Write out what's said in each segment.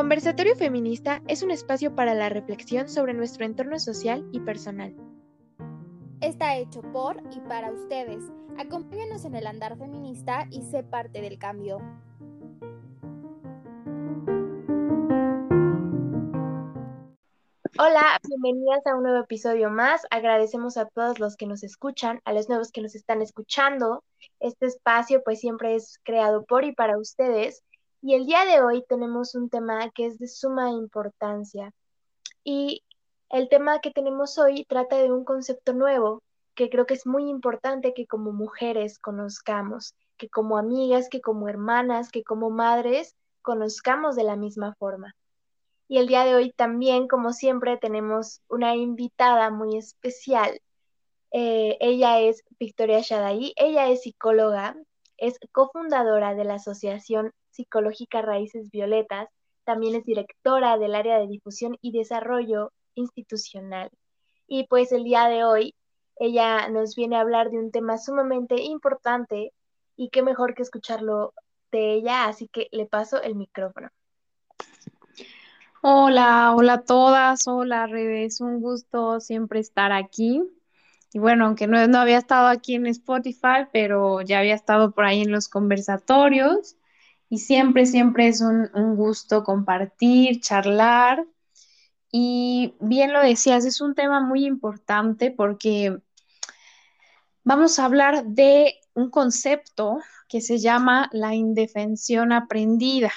Conversatorio Feminista es un espacio para la reflexión sobre nuestro entorno social y personal. Está hecho por y para ustedes. Acompáñanos en el andar feminista y sé parte del cambio. Hola, bienvenidas a un nuevo episodio más. Agradecemos a todos los que nos escuchan, a los nuevos que nos están escuchando. Este espacio pues siempre es creado por y para ustedes y el día de hoy tenemos un tema que es de suma importancia. Y el tema que tenemos hoy trata de un concepto nuevo que creo que es muy importante que como mujeres conozcamos, que como amigas, que como hermanas, que como madres conozcamos de la misma forma. Y el día de hoy también, como siempre, tenemos una invitada muy especial. Eh, ella es Victoria Shadai, ella es psicóloga, es cofundadora de la Asociación Psicológica Raíces Violetas, también es directora del área de difusión y desarrollo institucional. Y pues el día de hoy ella nos viene a hablar de un tema sumamente importante y qué mejor que escucharlo de ella, así que le paso el micrófono. Hola, hola a todas, hola redes, un gusto siempre estar aquí. Y bueno, aunque no, no había estado aquí en Spotify, pero ya había estado por ahí en los conversatorios y siempre, siempre es un, gusto compartir, charlar. Y bien lo decías, es un tema muy importante porque vamos a hablar de un concepto que se llama la indefensión aprendida.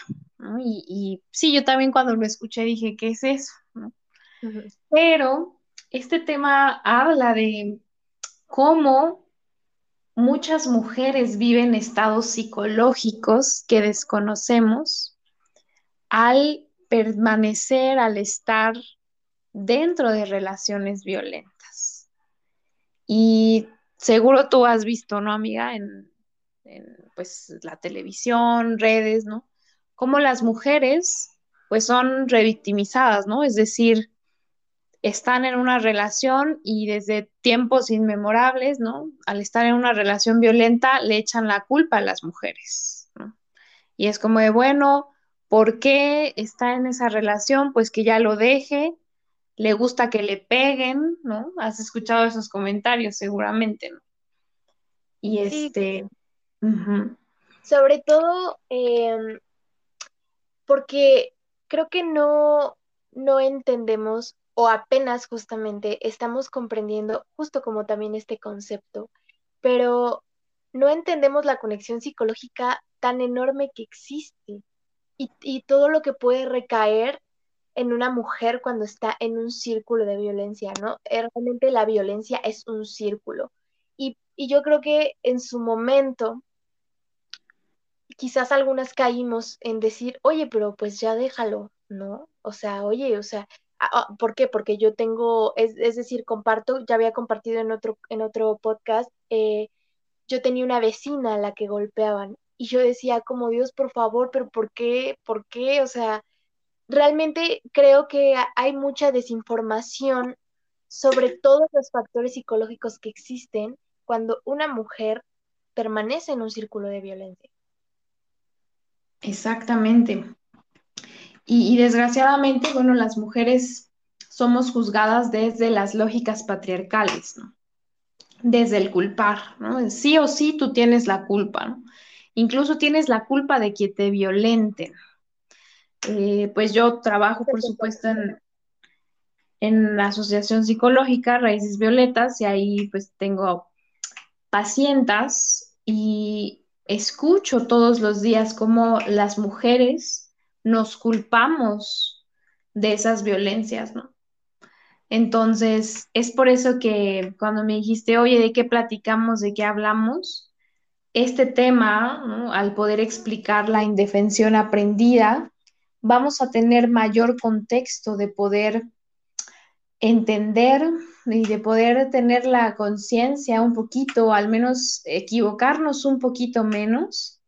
Y, sí, yo también cuando lo escuché dije, ¿qué es eso? Pero este tema habla de cómo muchas mujeres viven estados psicológicos que desconocemos al permanecer, al estar dentro de relaciones violentas. Y seguro tú has visto, ¿no, amiga? En, pues la televisión, redes, ¿no? Cómo las mujeres pues son revictimizadas, ¿no? Es decir, están en una relación y desde tiempos inmemorables, ¿no? Al estar en una relación violenta, le echan la culpa a las mujeres, ¿no? Y es como de, bueno, ¿por qué está en esa relación? Pues que ya lo deje, le gusta que le peguen, ¿no? Has escuchado esos comentarios seguramente, ¿no? Y este... Sobre todo em, porque creo que no, no entendemos o apenas justamente estamos comprendiendo justo como también este concepto, pero no entendemos la conexión psicológica tan enorme que existe y, todo lo que puede recaer en una mujer cuando está en un círculo de violencia, ¿no? Eh, realmente la violencia es un círculo. Y, y yo creo que en su momento, quizás algunas caímos en decir, oye, pero pues ya déjalo, ¿no? O sea, oye, o sea, ¿Por qué? Porque yo tengo, es, decir, comparto, ya había compartido en otro, en otro podcast, eh, yo tenía una vecina a la que golpeaban y yo decía como Dios, por favor, pero ¿por qué? ¿Por qué? O sea, realmente creo que hay mucha desinformación sobre todos los factores psicológicos que existen cuando una mujer permanece en un círculo de violencia. Exactamente. Y, desgraciadamente, bueno, las mujeres somos juzgadas desde las lógicas patriarcales. Desde el culpar, ¿no? Sí o sí tú tienes la culpa. Incluso tienes la culpa de que te violenten. Eh, pues yo trabajo, por supuesto, en, en la Asociación Psicológica Raíces Violetas y ahí pues tengo pacientes y escucho todos los días cómo las mujeres nos culpamos de esas violencias, ¿no? Entonces, es por eso que cuando me dijiste, oye, ¿de qué platicamos? ¿De qué hablamos? Este tema, al poder explicar la indefensión aprendida, vamos a tener mayor contexto de poder entender y de poder tener la conciencia un poquito, al menos equivocarnos un poquito menos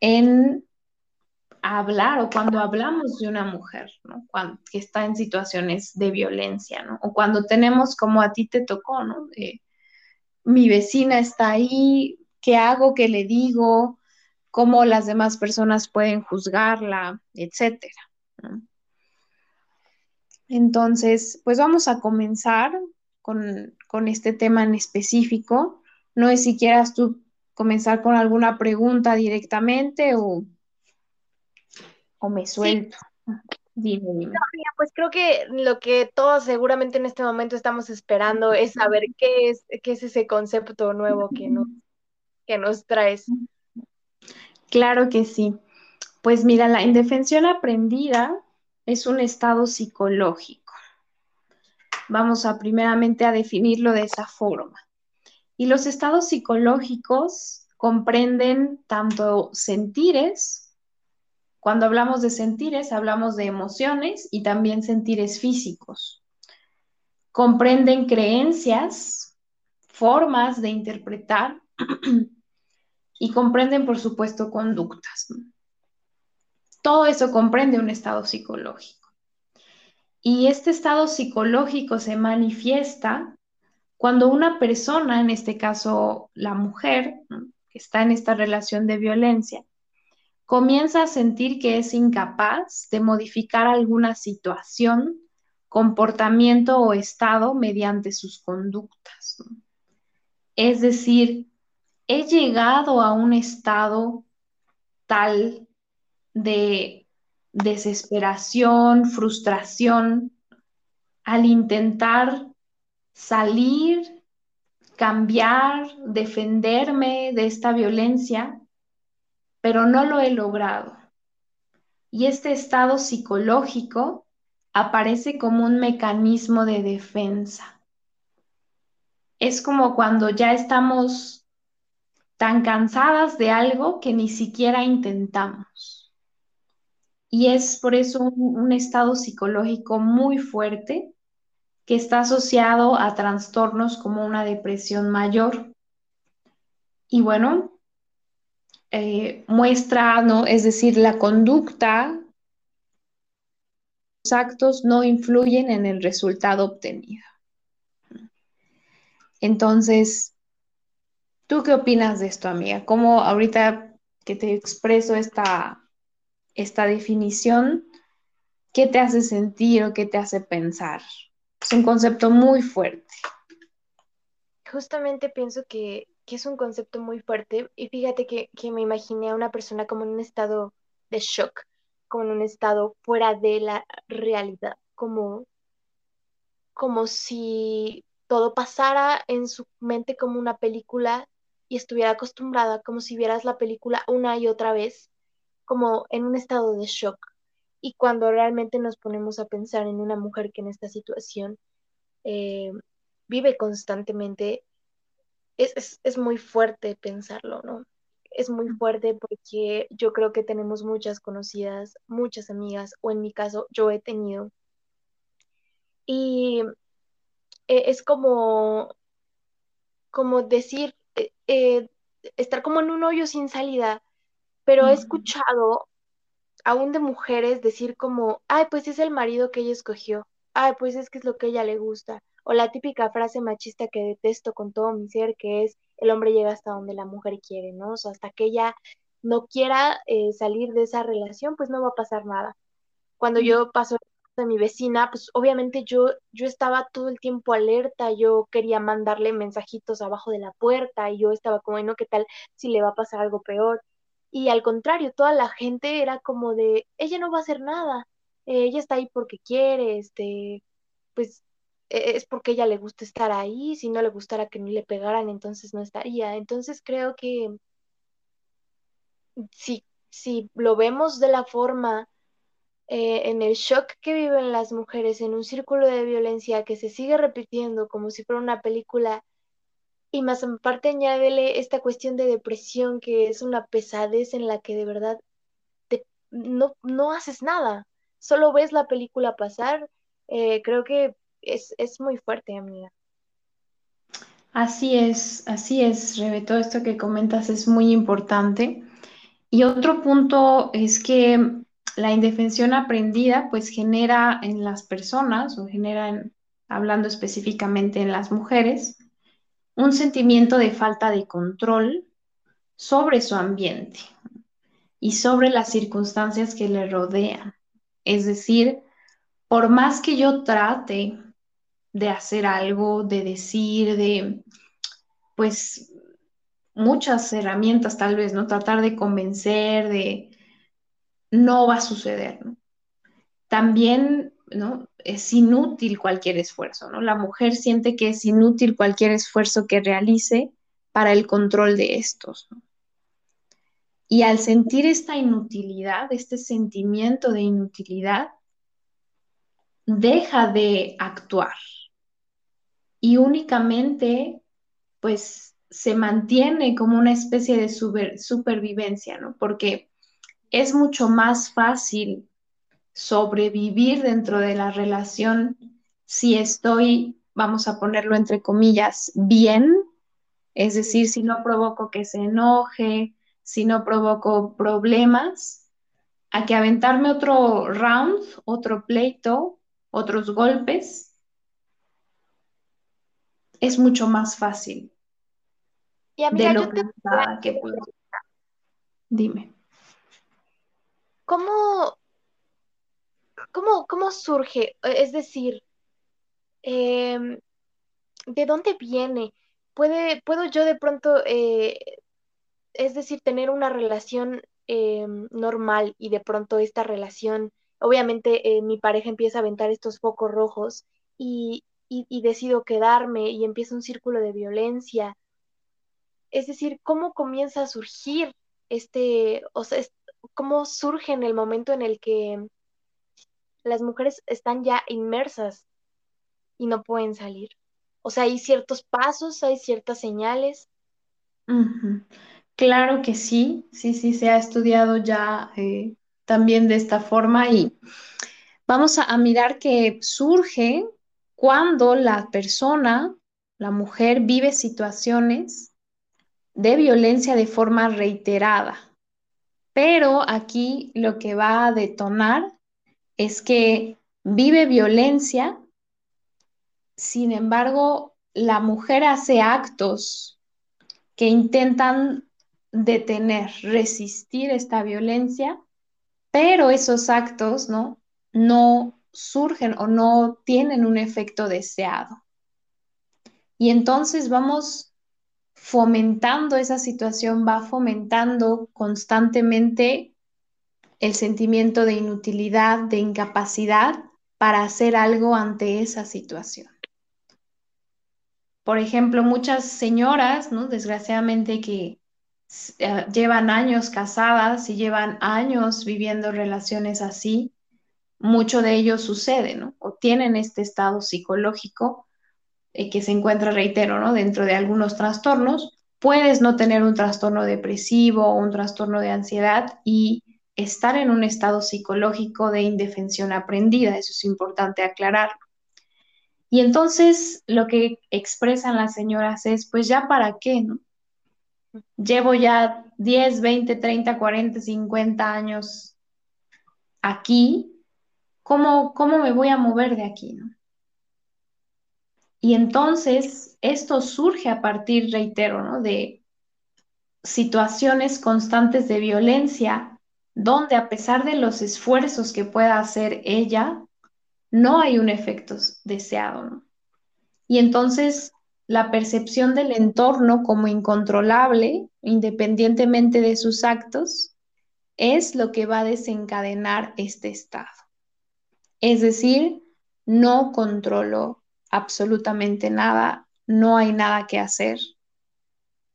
en hablar o cuando hablamos de una mujer, ¿no? Cuando, que está en situaciones de violencia, ¿no? O cuando tenemos como a ti te tocó, ¿no? mi vecina está ahí, ¿qué hago? ¿Qué le digo? ¿Cómo las demás personas pueden juzgarla? Etcétera. Entonces, pues vamos a comenzar con, con, este tema en específico. No sé si quieras tú comenzar con alguna pregunta directamente o, o me suelto. Dime, dime. pues creo que lo que todos seguramente en este momento estamos esperando es saber qué es, qué es ese concepto nuevo que nos, que nos traes. Claro que sí. Pues mira, la indefensión aprendida es un estado psicológico. Vamos a primeramente a definirlo de esa forma. Y los estados psicológicos comprenden tanto sentires, cuando hablamos de sentires, hablamos de emociones y también sentires físicos. Comprenden creencias, formas de interpretar y comprenden, por supuesto, conductas. Todo eso comprende un estado psicológico. Y este estado psicológico se manifiesta cuando una persona, en este caso la mujer, que está en esta relación de violencia, comienza a sentir que es incapaz de modificar alguna situación, comportamiento o estado mediante sus conductas. Es decir, he llegado a un estado tal de desesperación, frustración, al intentar salir, cambiar, defenderme de esta violencia, pero no lo he logrado. Y este estado psicológico aparece como un mecanismo de defensa. Es como cuando ya estamos tan cansadas de algo que ni siquiera intentamos. Y es por eso un, estado psicológico muy fuerte que está asociado a trastornos como una depresión mayor. Y bueno, eh, muestra, ¿no? Es decir, la conducta, los actos no influyen en el resultado obtenido. Entonces, ¿tú qué opinas de esto, amiga? ¿Cómo ahorita que te expreso esta, esta definición, qué te hace sentir o qué te hace pensar? Es un concepto muy fuerte. Justamente pienso que que es un concepto muy fuerte. Y fíjate que, me imaginé a una persona como en un estado de shock, como en un estado fuera de la realidad, como, como si todo pasara en su mente como una película y estuviera acostumbrada, como si vieras la película una y otra vez, como en un estado de shock. Y cuando realmente nos ponemos a pensar en una mujer que en esta situación eh, vive constantemente es, muy fuerte pensarlo, ¿no? Es muy fuerte porque yo creo que tenemos muchas conocidas, muchas amigas, o en mi caso yo he tenido. Y e, es como, como decir, eh, eh, estar como en un hoyo sin salida, pero he escuchado aún de mujeres decir como, ay, pues es el marido que ella escogió, ay, pues es que es lo que a ella le gusta, o la típica frase machista que detesto con todo mi ser, que es el hombre llega hasta donde la mujer quiere, ¿no? O sea, hasta que ella no quiera eh, salir de esa relación, pues no va a pasar nada. Cuando yo paso de mi vecina, pues obviamente yo, yo estaba todo el tiempo alerta, yo quería mandarle mensajitos abajo de la puerta y yo estaba como, no, ¿qué tal si le va a pasar algo peor? Y al contrario, toda la gente era como de, ella no va a hacer nada, eh, ella está ahí porque quiere, este, pues es porque ella le gusta estar ahí, si no le gustara que no le pegaran, entonces no estaría. Entonces creo que si, si lo vemos de la forma eh, en el shock que viven las mujeres en un círculo de violencia que se sigue repitiendo como si fuera una película, y más aparte añádele esta cuestión de depresión que es una pesadez en la que de verdad no, no haces nada, solo ves la película pasar, eh, creo que es, muy fuerte, amiga. Así es, así es, Rebe, todo esto que comentas es muy importante. Y otro punto es que la indefensión aprendida pues genera en las personas o genera, hablando específicamente en las mujeres, un sentimiento de falta de control sobre su ambiente y sobre las circunstancias que le rodean. Es decir, por más que yo trate de hacer algo, de decir, de, pues, muchas herramientas tal vez, ¿no? Tratar de convencer, de, no va a suceder. También, ¿no? Es inútil cualquier esfuerzo, ¿no? La mujer siente que es inútil cualquier esfuerzo que realice para el control de estos. Y al sentir esta inutilidad, este sentimiento de inutilidad, deja de actuar y únicamente pues se mantiene como una especie de supervivencia, ¿no? Porque es mucho más fácil sobrevivir dentro de la relación si estoy, vamos a ponerlo entre comillas, bien, es decir, si no provoco que se enoje, si no provoco problemas, a que aventarme otro round, otro pleito, otros golpes, es mucho más fácil y amiga, de lo yo te... que puedo. Dime. ¿Cómo, cómo, cómo surge? Es decir, em, ¿de dónde viene? ¿Puede, ¿Puedo yo de pronto, eh, es decir, tener una relación em, normal y de pronto esta relación, obviamente eh, mi pareja empieza a aventar estos focos rojos y, y, decido quedarme y empieza un círculo de violencia. Es decir, ¿cómo comienza a surgir este, o sea, cómo surge en el momento en el que las mujeres están ya inmersas y no pueden salir? O sea, hay ciertos pasos, hay ciertas señales. Claro que sí, sí, sí, se ha estudiado ya eh, también de esta forma y vamos a mirar que surge cuando la persona, la mujer, vive situaciones de violencia de forma reiterada. Pero aquí lo que va a detonar es que vive violencia, sin embargo, la mujer hace actos que intentan detener, resistir esta violencia, pero esos actos, ¿no? No surgen o no tienen un efecto deseado. Y entonces vamos fomentando esa situación, va fomentando constantemente el sentimiento de inutilidad, de incapacidad para hacer algo ante esa situación. Por ejemplo, muchas señoras, ¿no? Desgraciadamente que eh, llevan años casadas y llevan años viviendo relaciones así, mucho de ello sucede, ¿no? O tienen este estado psicológico eh, que se encuentra, reitero, ¿no? Dentro de algunos trastornos. Puedes no tener un trastorno depresivo o un trastorno de ansiedad y estar en un estado psicológico de indefensión aprendida, eso es importante aclararlo. Y entonces lo que expresan las señoras es, pues ya para qué, ¿no? Llevo ya 10, 20, 30, 40, 50 años aquí ¿Cómo, me voy a mover de aquí? ¿no? Y entonces esto surge a partir, reitero, ¿no? de situaciones constantes de violencia, donde a pesar de los esfuerzos que pueda hacer ella, no hay un efecto deseado. ¿no? Y entonces la percepción del entorno como incontrolable, independientemente de sus actos, es lo que va a desencadenar este estado. Es decir, no controlo absolutamente nada, no hay nada que hacer.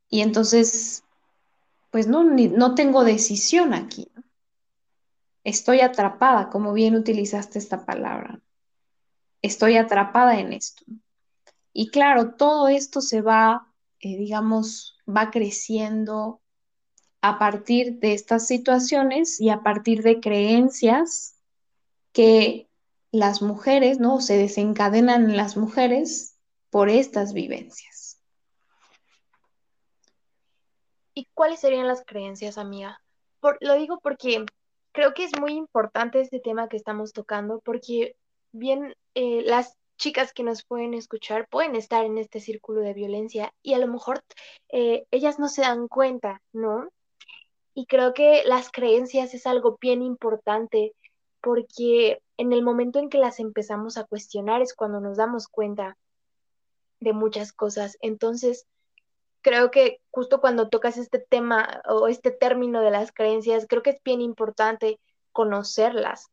Y entonces, pues no, no tengo decisión aquí. Estoy atrapada, como bien utilizaste esta palabra. Estoy atrapada en esto. Y claro, todo esto se va, eh, digamos, va creciendo a partir de estas situaciones y a partir de creencias que las mujeres, ¿no? Se desencadenan en las mujeres por estas vivencias. ¿Y cuáles serían las creencias, amiga? lo digo porque creo que es muy importante este tema que estamos tocando, porque bien eh, las chicas que nos pueden escuchar pueden estar en este círculo de violencia y a lo mejor eh, ellas no se dan cuenta, ¿no? Y creo que las creencias es algo bien importante porque en el momento en que las empezamos a cuestionar es cuando nos damos cuenta de muchas cosas. Entonces, creo que justo cuando tocas este tema o este término de las creencias, creo que es bien importante conocerlas.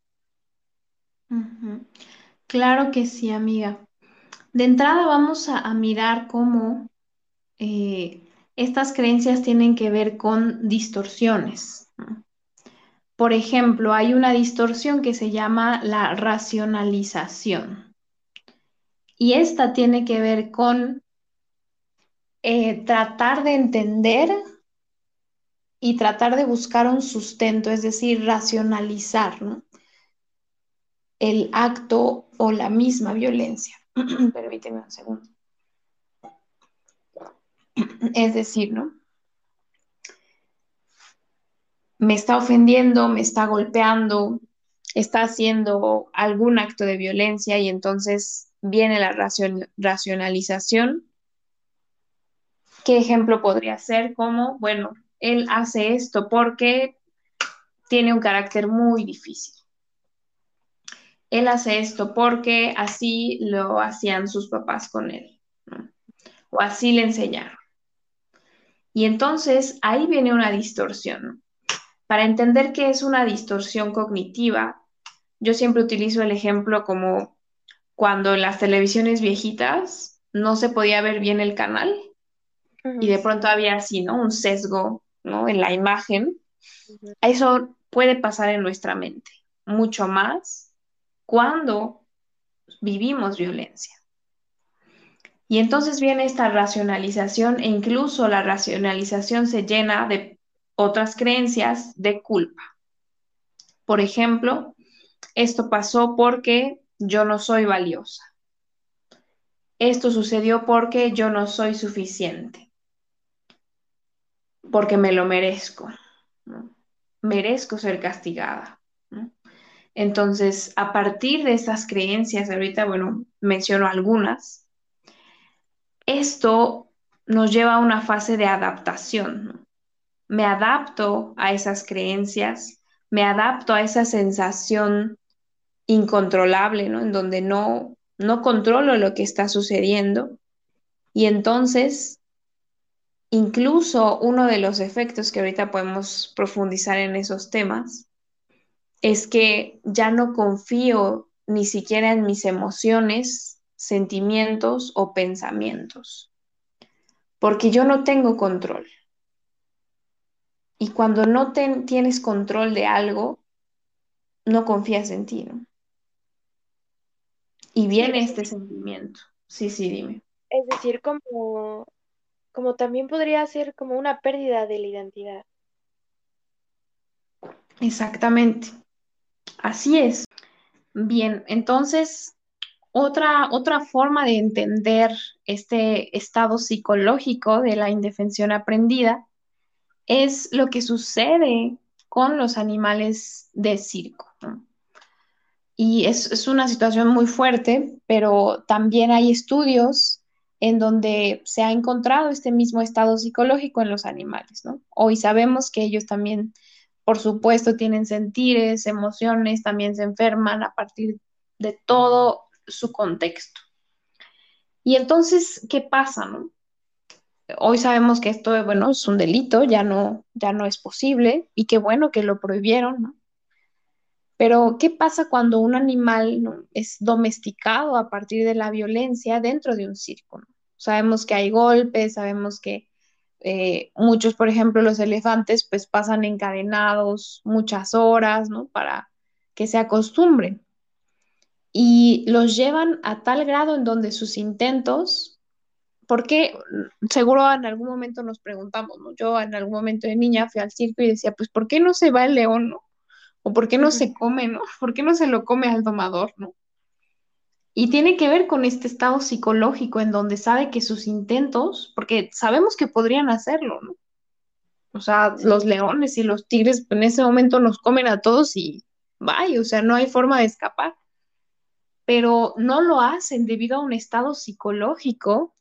Claro que sí, amiga. De entrada vamos a, mirar cómo eh, estas creencias tienen que ver con distorsiones. Por ejemplo, hay una distorsión que se llama la racionalización. Y esta tiene que ver con eh, tratar de entender y tratar de buscar un sustento, es decir, racionalizar el acto o la misma violencia. Permíteme un segundo. Es decir, ¿no? Me está ofendiendo, me está golpeando, está haciendo algún acto de violencia y entonces viene la racionalización. ¿Qué ejemplo podría ser? Como, bueno, él hace esto porque tiene un carácter muy difícil. Él hace esto porque así lo hacían sus papás con él, o así le enseñaron. Y entonces ahí viene una distorsión. Para entender qué es una distorsión cognitiva, yo siempre utilizo el ejemplo como cuando en las televisiones viejitas no se podía ver bien el canal y de pronto había así, ¿no? Un sesgo, ¿no? En la imagen. Eso puede pasar en nuestra mente, mucho más cuando vivimos violencia. Y entonces viene esta racionalización e incluso la racionalización se llena de otras creencias de culpa. Por ejemplo, esto pasó porque yo no soy valiosa. Esto sucedió porque yo no soy suficiente. Porque me lo merezco. Merezco ser castigada. Entonces, a partir de estas creencias, ahorita, bueno, menciono algunas, esto nos lleva a una fase de adaptación. Me adapto a esas creencias, me adapto a esa sensación incontrolable, ¿no? En donde no, no controlo lo que está sucediendo. Y entonces, incluso uno de los efectos que ahorita podemos profundizar en esos temas es que ya no confío ni siquiera en mis emociones sentimientos o pensamientos, porque yo no tengo control. Y cuando no tienes control de algo, no confías en ti, ¿no? Y viene este sentimiento. Sí, sí, dime. Es decir, como, como también podría ser como una pérdida de la identidad. Exactamente. Así es. Bien, entonces otra, otra forma de entender este estado psicológico de la indefensión aprendida es lo que sucede con los animales de circo. Y es, es, una situación muy fuerte, pero también hay estudios en donde se ha encontrado este mismo estado psicológico en los animales. Hoy sabemos que ellos también, por supuesto, tienen sentires, emociones, también se enferman a partir de todo su contexto. Y entonces, ¿qué pasa? No? Hoy sabemos que esto, bueno, es un delito, ya no, ya no es posible y qué bueno que lo prohibieron. Pero, ¿qué pasa cuando un animal es domesticado a partir de la violencia dentro de un circo? Sabemos que hay golpes, sabemos que eh, muchos, por ejemplo, los elefantes, pues pasan encadenados muchas horas, ¿no? Para que se acostumbren y los llevan a tal grado en donde sus intentos, porque seguro en algún momento nos preguntamos, ¿no? Yo en algún momento de niña fui al circo y decía, pues, ¿por qué no se va el león, no? O ¿por qué no se come, no? ¿Por qué no se lo come al domador, no? Y tiene que ver con este estado psicológico en donde sabe que sus intentos, porque sabemos que podrían hacerlo, ¿no? O sea, los leones y los tigres en ese momento nos comen a todos y vaya, o sea, no hay forma de escapar pero no lo hacen debido a un estado psicológico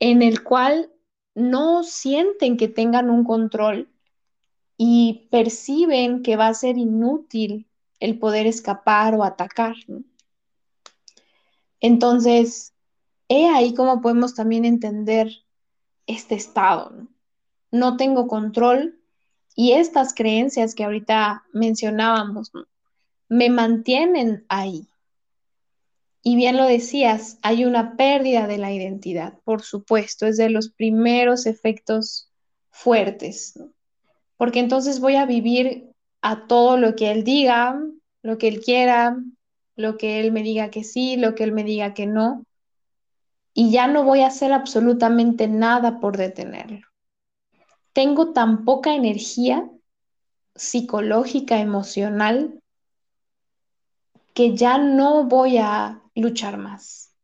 en el cual no sienten que tengan un control y perciben que va a ser inútil el poder escapar o atacar. Entonces, he ahí cómo podemos también entender este estado. ¿no? no tengo control y estas creencias que ahorita mencionábamos me mantienen ahí. Y bien lo decías, hay una pérdida de la identidad, por supuesto, es de los primeros efectos fuertes, porque entonces voy a vivir a todo lo que él diga, lo que él quiera, lo que él me diga que sí, lo que él me diga que no, y ya no voy a hacer absolutamente nada por detenerlo. Tengo tan poca energía psicológica, emocional, que ya no voy a luchar más.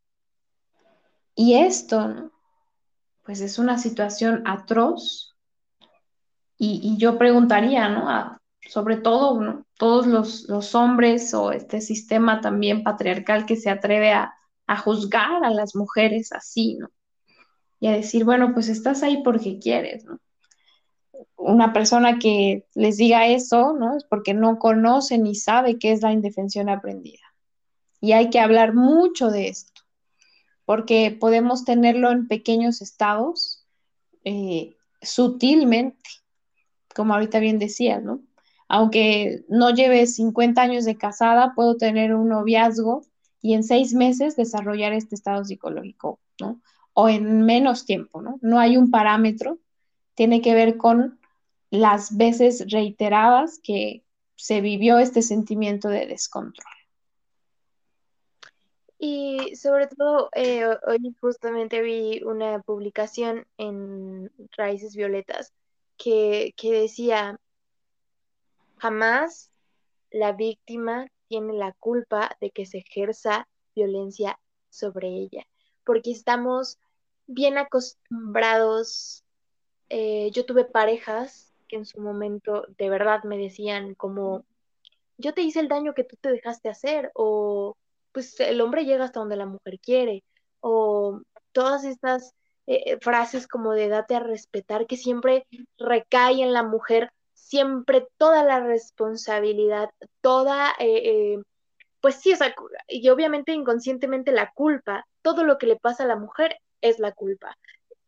Y esto, pues es una situación atroz. Y, yo preguntaría, ¿no? sobre todo, todos los, hombres o este sistema también patriarcal que se atreve a, a juzgar a las mujeres así, ¿no? Y a decir, bueno, pues estás ahí porque quieres, ¿no? una persona que les diga eso, ¿no? Es porque no conoce ni sabe qué es la indefensión aprendida. Y hay que hablar mucho de esto, porque podemos tenerlo en pequeños estados, eh, sutilmente, como ahorita bien decías, ¿no? Aunque no lleve 50 años de casada, puedo tener un noviazgo y en seis meses desarrollar este estado psicológico, ¿no? O en menos tiempo, ¿no? No hay un parámetro, tiene que ver con las veces reiteradas que se vivió este sentimiento de descontrol. Y sobre todo, eh, hoy justamente vi una publicación en Raíces Violetas que, que decía, jamás la víctima tiene la culpa de que se ejerza violencia sobre ella, porque estamos bien acostumbrados. Eh, yo tuve parejas que en su momento de verdad me decían como, yo te hice el daño que tú te dejaste hacer, o pues el hombre llega hasta donde la mujer quiere, o todas estas eh, eh, frases como de date a respetar que siempre recae en la mujer, siempre toda la responsabilidad, toda, eh, pues sí, o sea, y obviamente inconscientemente la culpa, todo lo que le pasa a la mujer es la culpa.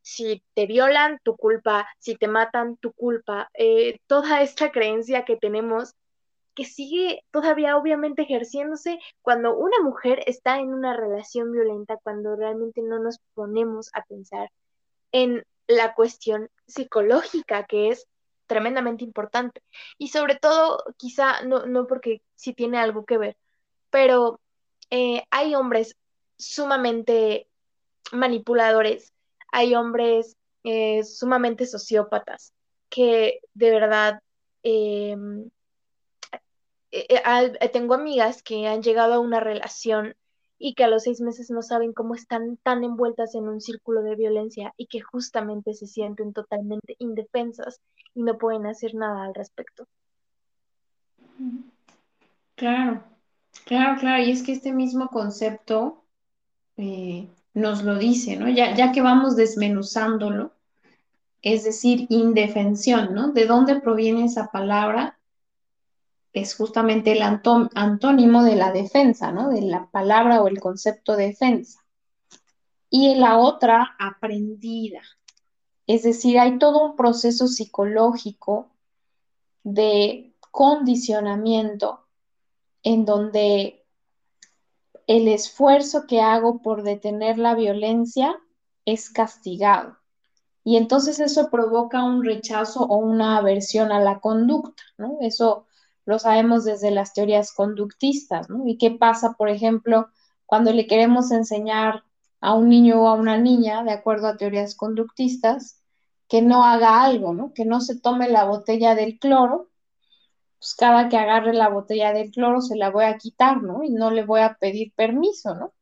Si te violan, tu culpa, si te matan, tu culpa, toda esta creencia que tenemos que sigue todavía obviamente ejerciéndose cuando una mujer está en una relación violenta, cuando realmente no nos ponemos a pensar en la cuestión psicológica que es tremendamente importante. Y sobre todo, quizá, no, no porque sí tiene algo que ver, pero eh, hay hombres sumamente manipuladores hay hombres eh, sumamente sociópatas que de verdad em, eh, eh, tengo amigas que han llegado a una relación y que a los seis meses no saben cómo están tan envueltas en un círculo de violencia y que justamente se sienten totalmente indefensas y no pueden hacer nada al respecto. Claro, claro, claro. Y es que este mismo concepto nos lo dice, ¿no? Ya, ya que vamos desmenuzándolo, es decir, indefensión, ¿no? ¿De dónde proviene esa palabra? Es justamente el antónimo de la defensa, ¿no? De la palabra o el concepto defensa. Y la otra, aprendida. Es decir, hay todo un proceso psicológico de condicionamiento en donde el esfuerzo que hago por detener la violencia es castigado. Y entonces eso provoca un rechazo o una aversión a la conducta, ¿no? Eso lo sabemos desde las teorías conductistas, ¿no? ¿Y qué pasa, por ejemplo, cuando le queremos enseñar a un niño o a una niña, de acuerdo a teorías conductistas, que no haga algo, ¿no? Que no se tome la botella del cloro pues cada que agarre la botella de cloro se la voy a quitar, ¿no? Y no le voy a pedir permiso, ¿no?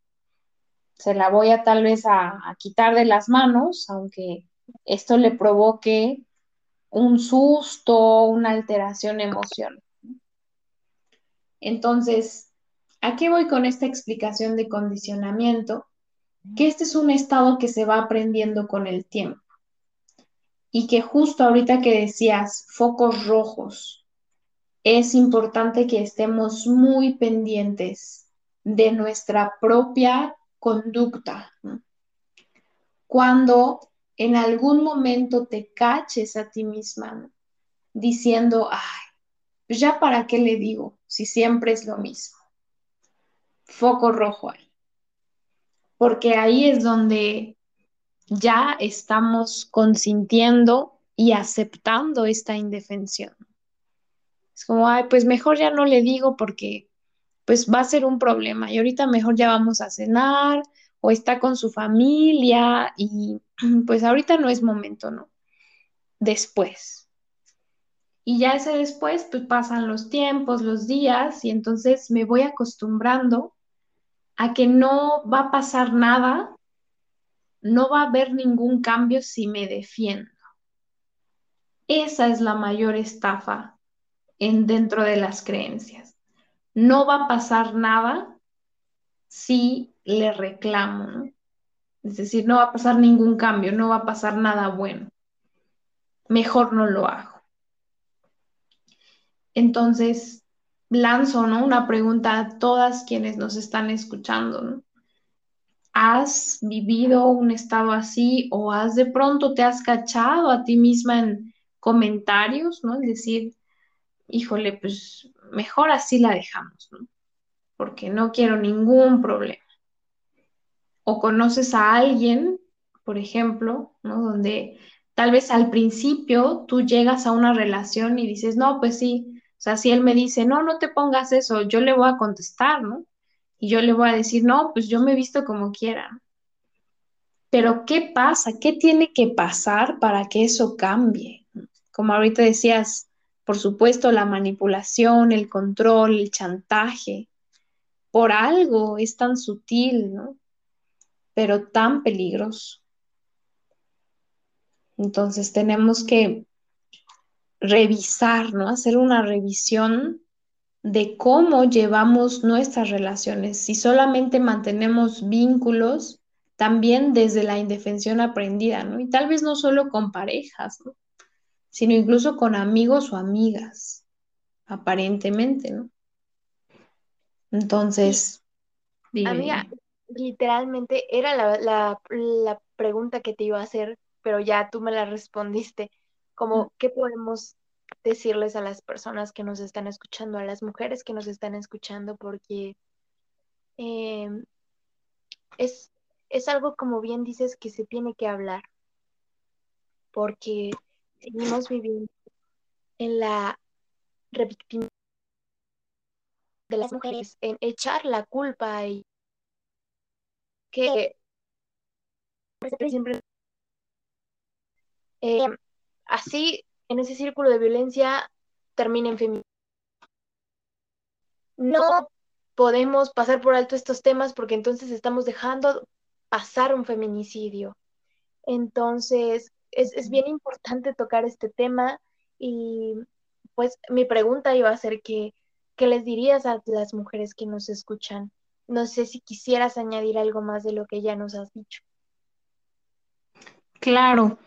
Se la voy a tal vez a, quitar de las manos, aunque esto le provoque un susto, una alteración emocional. Entonces, ¿a qué voy con esta explicación de condicionamiento? Que este es un estado que se va aprendiendo con el tiempo y que justo ahorita que decías focos rojos, es importante que estemos muy pendientes de nuestra propia conducta. Cuando en algún momento te caches a ti misma diciendo, ay, pues ya para qué le digo si siempre es lo mismo. Foco rojo ahí. Porque ahí es donde ya estamos consintiendo y aceptando esta indefensión. Es como, ay, pues mejor ya no le digo porque pues va a ser un problema y ahorita mejor ya vamos a cenar o está con su familia y pues ahorita no es momento, ¿no? Después. Y ya ese después, pues pasan los tiempos, los días y entonces me voy acostumbrando a que no va a pasar nada, no va a haber ningún cambio si me defiendo. Esa es la mayor estafa en, dentro de las creencias. No va a pasar nada si le reclamo, Es decir, no va a pasar ningún cambio, no va a pasar nada bueno. Mejor no lo hago. Entonces, lanzo, ¿no? Una pregunta a todas quienes nos están escuchando, ¿Has vivido un estado así o has de pronto te has cachado a ti misma en comentarios, ¿no? Es decir, híjole, pues mejor así la dejamos, ¿no? Porque no quiero ningún problema. O conoces a alguien, por ejemplo, ¿no? Donde tal vez al principio tú llegas a una relación y dices, no, pues sí, o sea, si él me dice, no, no te pongas eso, yo le voy a contestar, ¿no? Y yo le voy a decir, no, pues yo me he visto como quiera. Pero ¿qué pasa? ¿Qué tiene que pasar para que eso cambie? Como ahorita decías, por supuesto, la manipulación, el control, el chantaje. Por algo es tan sutil, ¿no? Pero tan peligroso. Entonces tenemos que revisar, ¿no? Hacer una revisión de cómo llevamos nuestras relaciones. Si solamente mantenemos vínculos, también desde la indefensión aprendida, ¿no? Y tal vez no solo con parejas, ¿no? sino incluso con amigos o amigas, aparentemente, ¿no? Entonces, Amiga, literalmente era la, pregunta que te iba a hacer, pero ya tú me la respondiste. Como, ¿qué podemos decirles a las personas que nos están escuchando, a las mujeres que nos están escuchando? Porque em, es, es algo, como bien dices, que se tiene que hablar. Porque seguimos viviendo en la revictimización de las mujeres, en echar la culpa y que siempre eh, así en ese círculo de violencia termina en feminismo. No podemos pasar por alto estos temas porque entonces estamos dejando pasar un feminicidio. Entonces, es, bien importante tocar este tema y pues mi pregunta iba a ser que, ¿qué les dirías a las mujeres que nos escuchan? No sé si quisieras añadir algo más de lo que ya nos has dicho. Claro.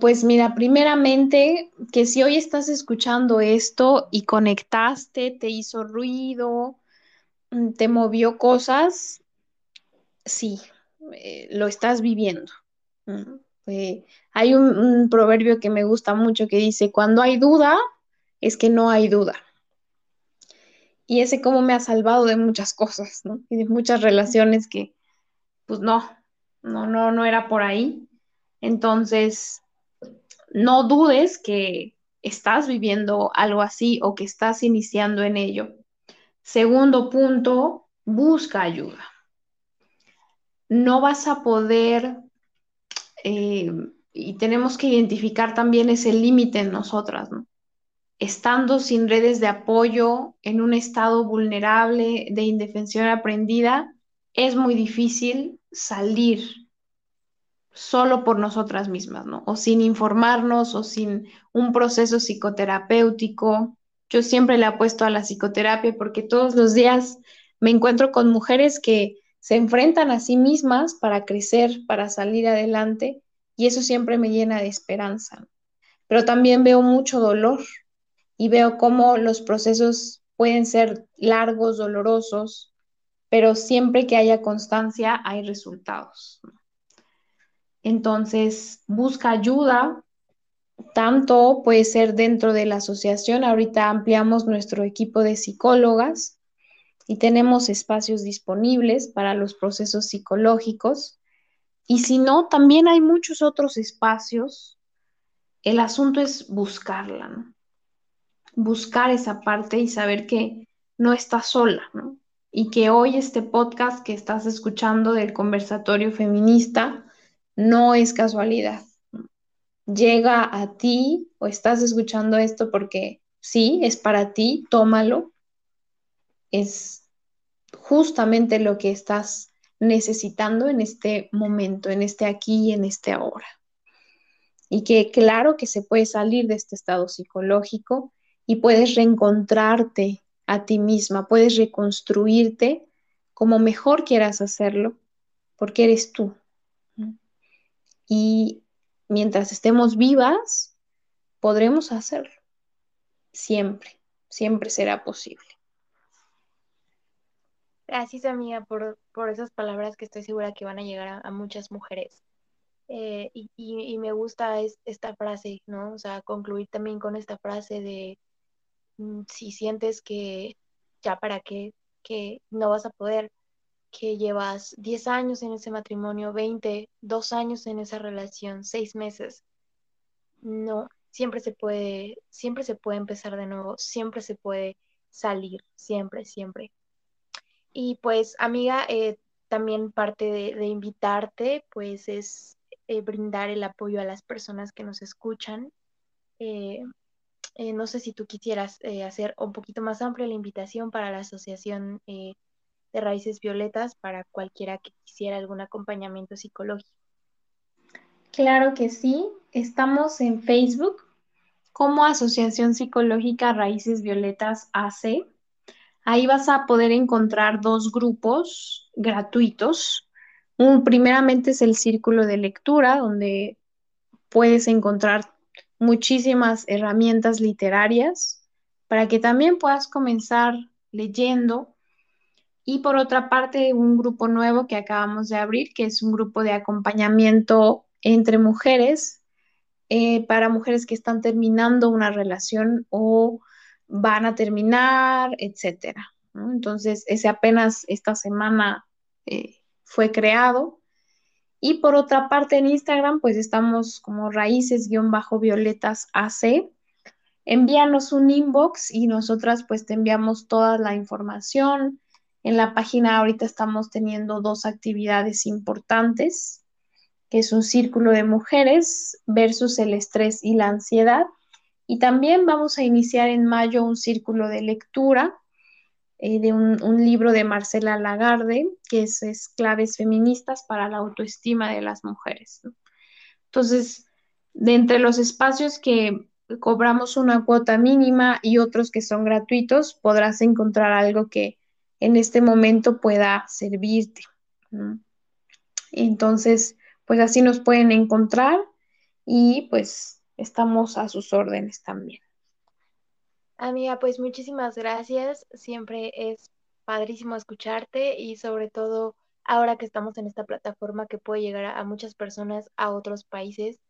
Pues mira, primeramente, que si hoy estás escuchando esto y conectaste, te hizo ruido, mm, te movió cosas, sí, eh, lo estás viviendo. Eh, hay un, proverbio que me gusta mucho que dice, cuando hay duda, es que no hay duda. Y ese como me ha salvado de muchas cosas, ¿no? Y de muchas relaciones que, pues no, no, no, no era por ahí. Entonces, no dudes que estás viviendo algo así o que estás iniciando en ello. Segundo punto, busca ayuda. No vas a poder eh, y tenemos que identificar también ese límite en nosotras, ¿no? Estando sin redes de apoyo, en un estado vulnerable de indefensión aprendida, es muy difícil salir solo por nosotras mismas, ¿no? O sin informarnos o sin un proceso psicoterapéutico. Yo siempre le apuesto a la psicoterapia porque todos los días me encuentro con mujeres que se enfrentan a sí mismas para crecer, para salir adelante, y eso siempre me llena de esperanza. Pero también veo mucho dolor y veo cómo los procesos pueden ser largos, dolorosos, pero siempre que haya constancia hay resultados. Entonces, busca ayuda, tanto puede ser dentro de la asociación, ahorita ampliamos nuestro equipo de psicólogas y tenemos espacios disponibles para los procesos psicológicos. Y si no, también hay muchos otros espacios. El asunto es buscarla, buscar esa parte y saber que no estás sola. Y que hoy este podcast que estás escuchando del conversatorio feminista no es casualidad. Llega a ti o estás escuchando esto porque sí, es para ti, tómalo. Es justamente lo que estás necesitando en este momento, en este aquí y en este ahora. Y que claro que se puede salir de este estado psicológico y puedes reencontrarte a ti misma, puedes reconstruirte como mejor quieras hacerlo, porque eres tú. Y mientras estemos vivas, podremos hacerlo. Siempre, siempre será posible. Gracias, amiga, por, esas palabras que estoy segura que van a llegar a, muchas mujeres. Eh, y, y, me gusta esta frase, ¿no? O sea, concluir también con esta frase de Mm, si sientes que ya para qué, que no vas a poder, que llevas 10 años en ese matrimonio, 20, 2 años en esa relación, 6 meses. No, siempre se puede, siempre se puede empezar de nuevo, siempre se puede salir, siempre, siempre. Y pues, amiga, eh, también parte de, invitarte, pues es eh, brindar el apoyo a las personas que nos escuchan. Eh, no sé si tú quisieras hacer un poquito más amplia la invitación para la Asociación de Raíces Violetas para cualquiera que quisiera algún acompañamiento psicológico. Claro que sí, estamos en Facebook como Asociación Psicológica Raíces Violetas AC. Ahí vas a poder encontrar dos grupos gratuitos. Un, primeramente es el círculo de lectura, donde puedes encontrar muchísimas herramientas literarias para que también puedas comenzar leyendo. Y por otra parte, un grupo nuevo que acabamos de abrir, que es un grupo de acompañamiento entre mujeres, eh, para mujeres que están terminando una relación o van a terminar, etcétera. Entonces, ese apenas esta semana eh, fue creado y por otra parte en Instagram, pues estamos como raíces-violetas AC. Envíanos un inbox y nosotras pues te enviamos toda la información. En la página ahorita estamos teniendo dos actividades importantes, que es un círculo de mujeres versus el estrés y la ansiedad. Y también vamos a iniciar en mayo un círculo de lectura eh, de un, libro de Marcela Lagarde, que es, Claves Feministas para la Autoestima de las Mujeres. Entonces, de entre los espacios que cobramos una cuota mínima y otros que son gratuitos, podrás encontrar algo que en este momento pueda servirte. Entonces, pues así nos pueden encontrar y pues estamos a sus órdenes también. Amiga, pues muchísimas gracias. Siempre es padrísimo escucharte y sobre todo ahora que estamos en esta plataforma que puede llegar a, muchas personas a otros países.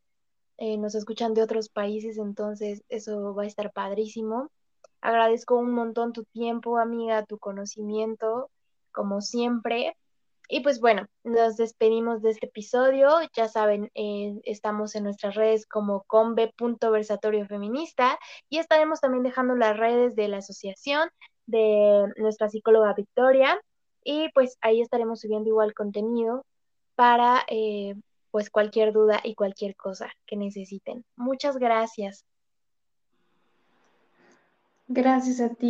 Eh, nos escuchan de otros países, entonces eso va a estar padrísimo. Agradezco un montón tu tiempo, amiga, tu conocimiento, como siempre. Y pues bueno, nos despedimos de este episodio. Ya saben, eh, estamos en nuestras redes como conve.versatorio feminista y estaremos también dejando las redes de la asociación de nuestra psicóloga Victoria y pues ahí estaremos subiendo igual contenido para eh, pues cualquier duda y cualquier cosa que necesiten. Muchas gracias. Gracias a ti.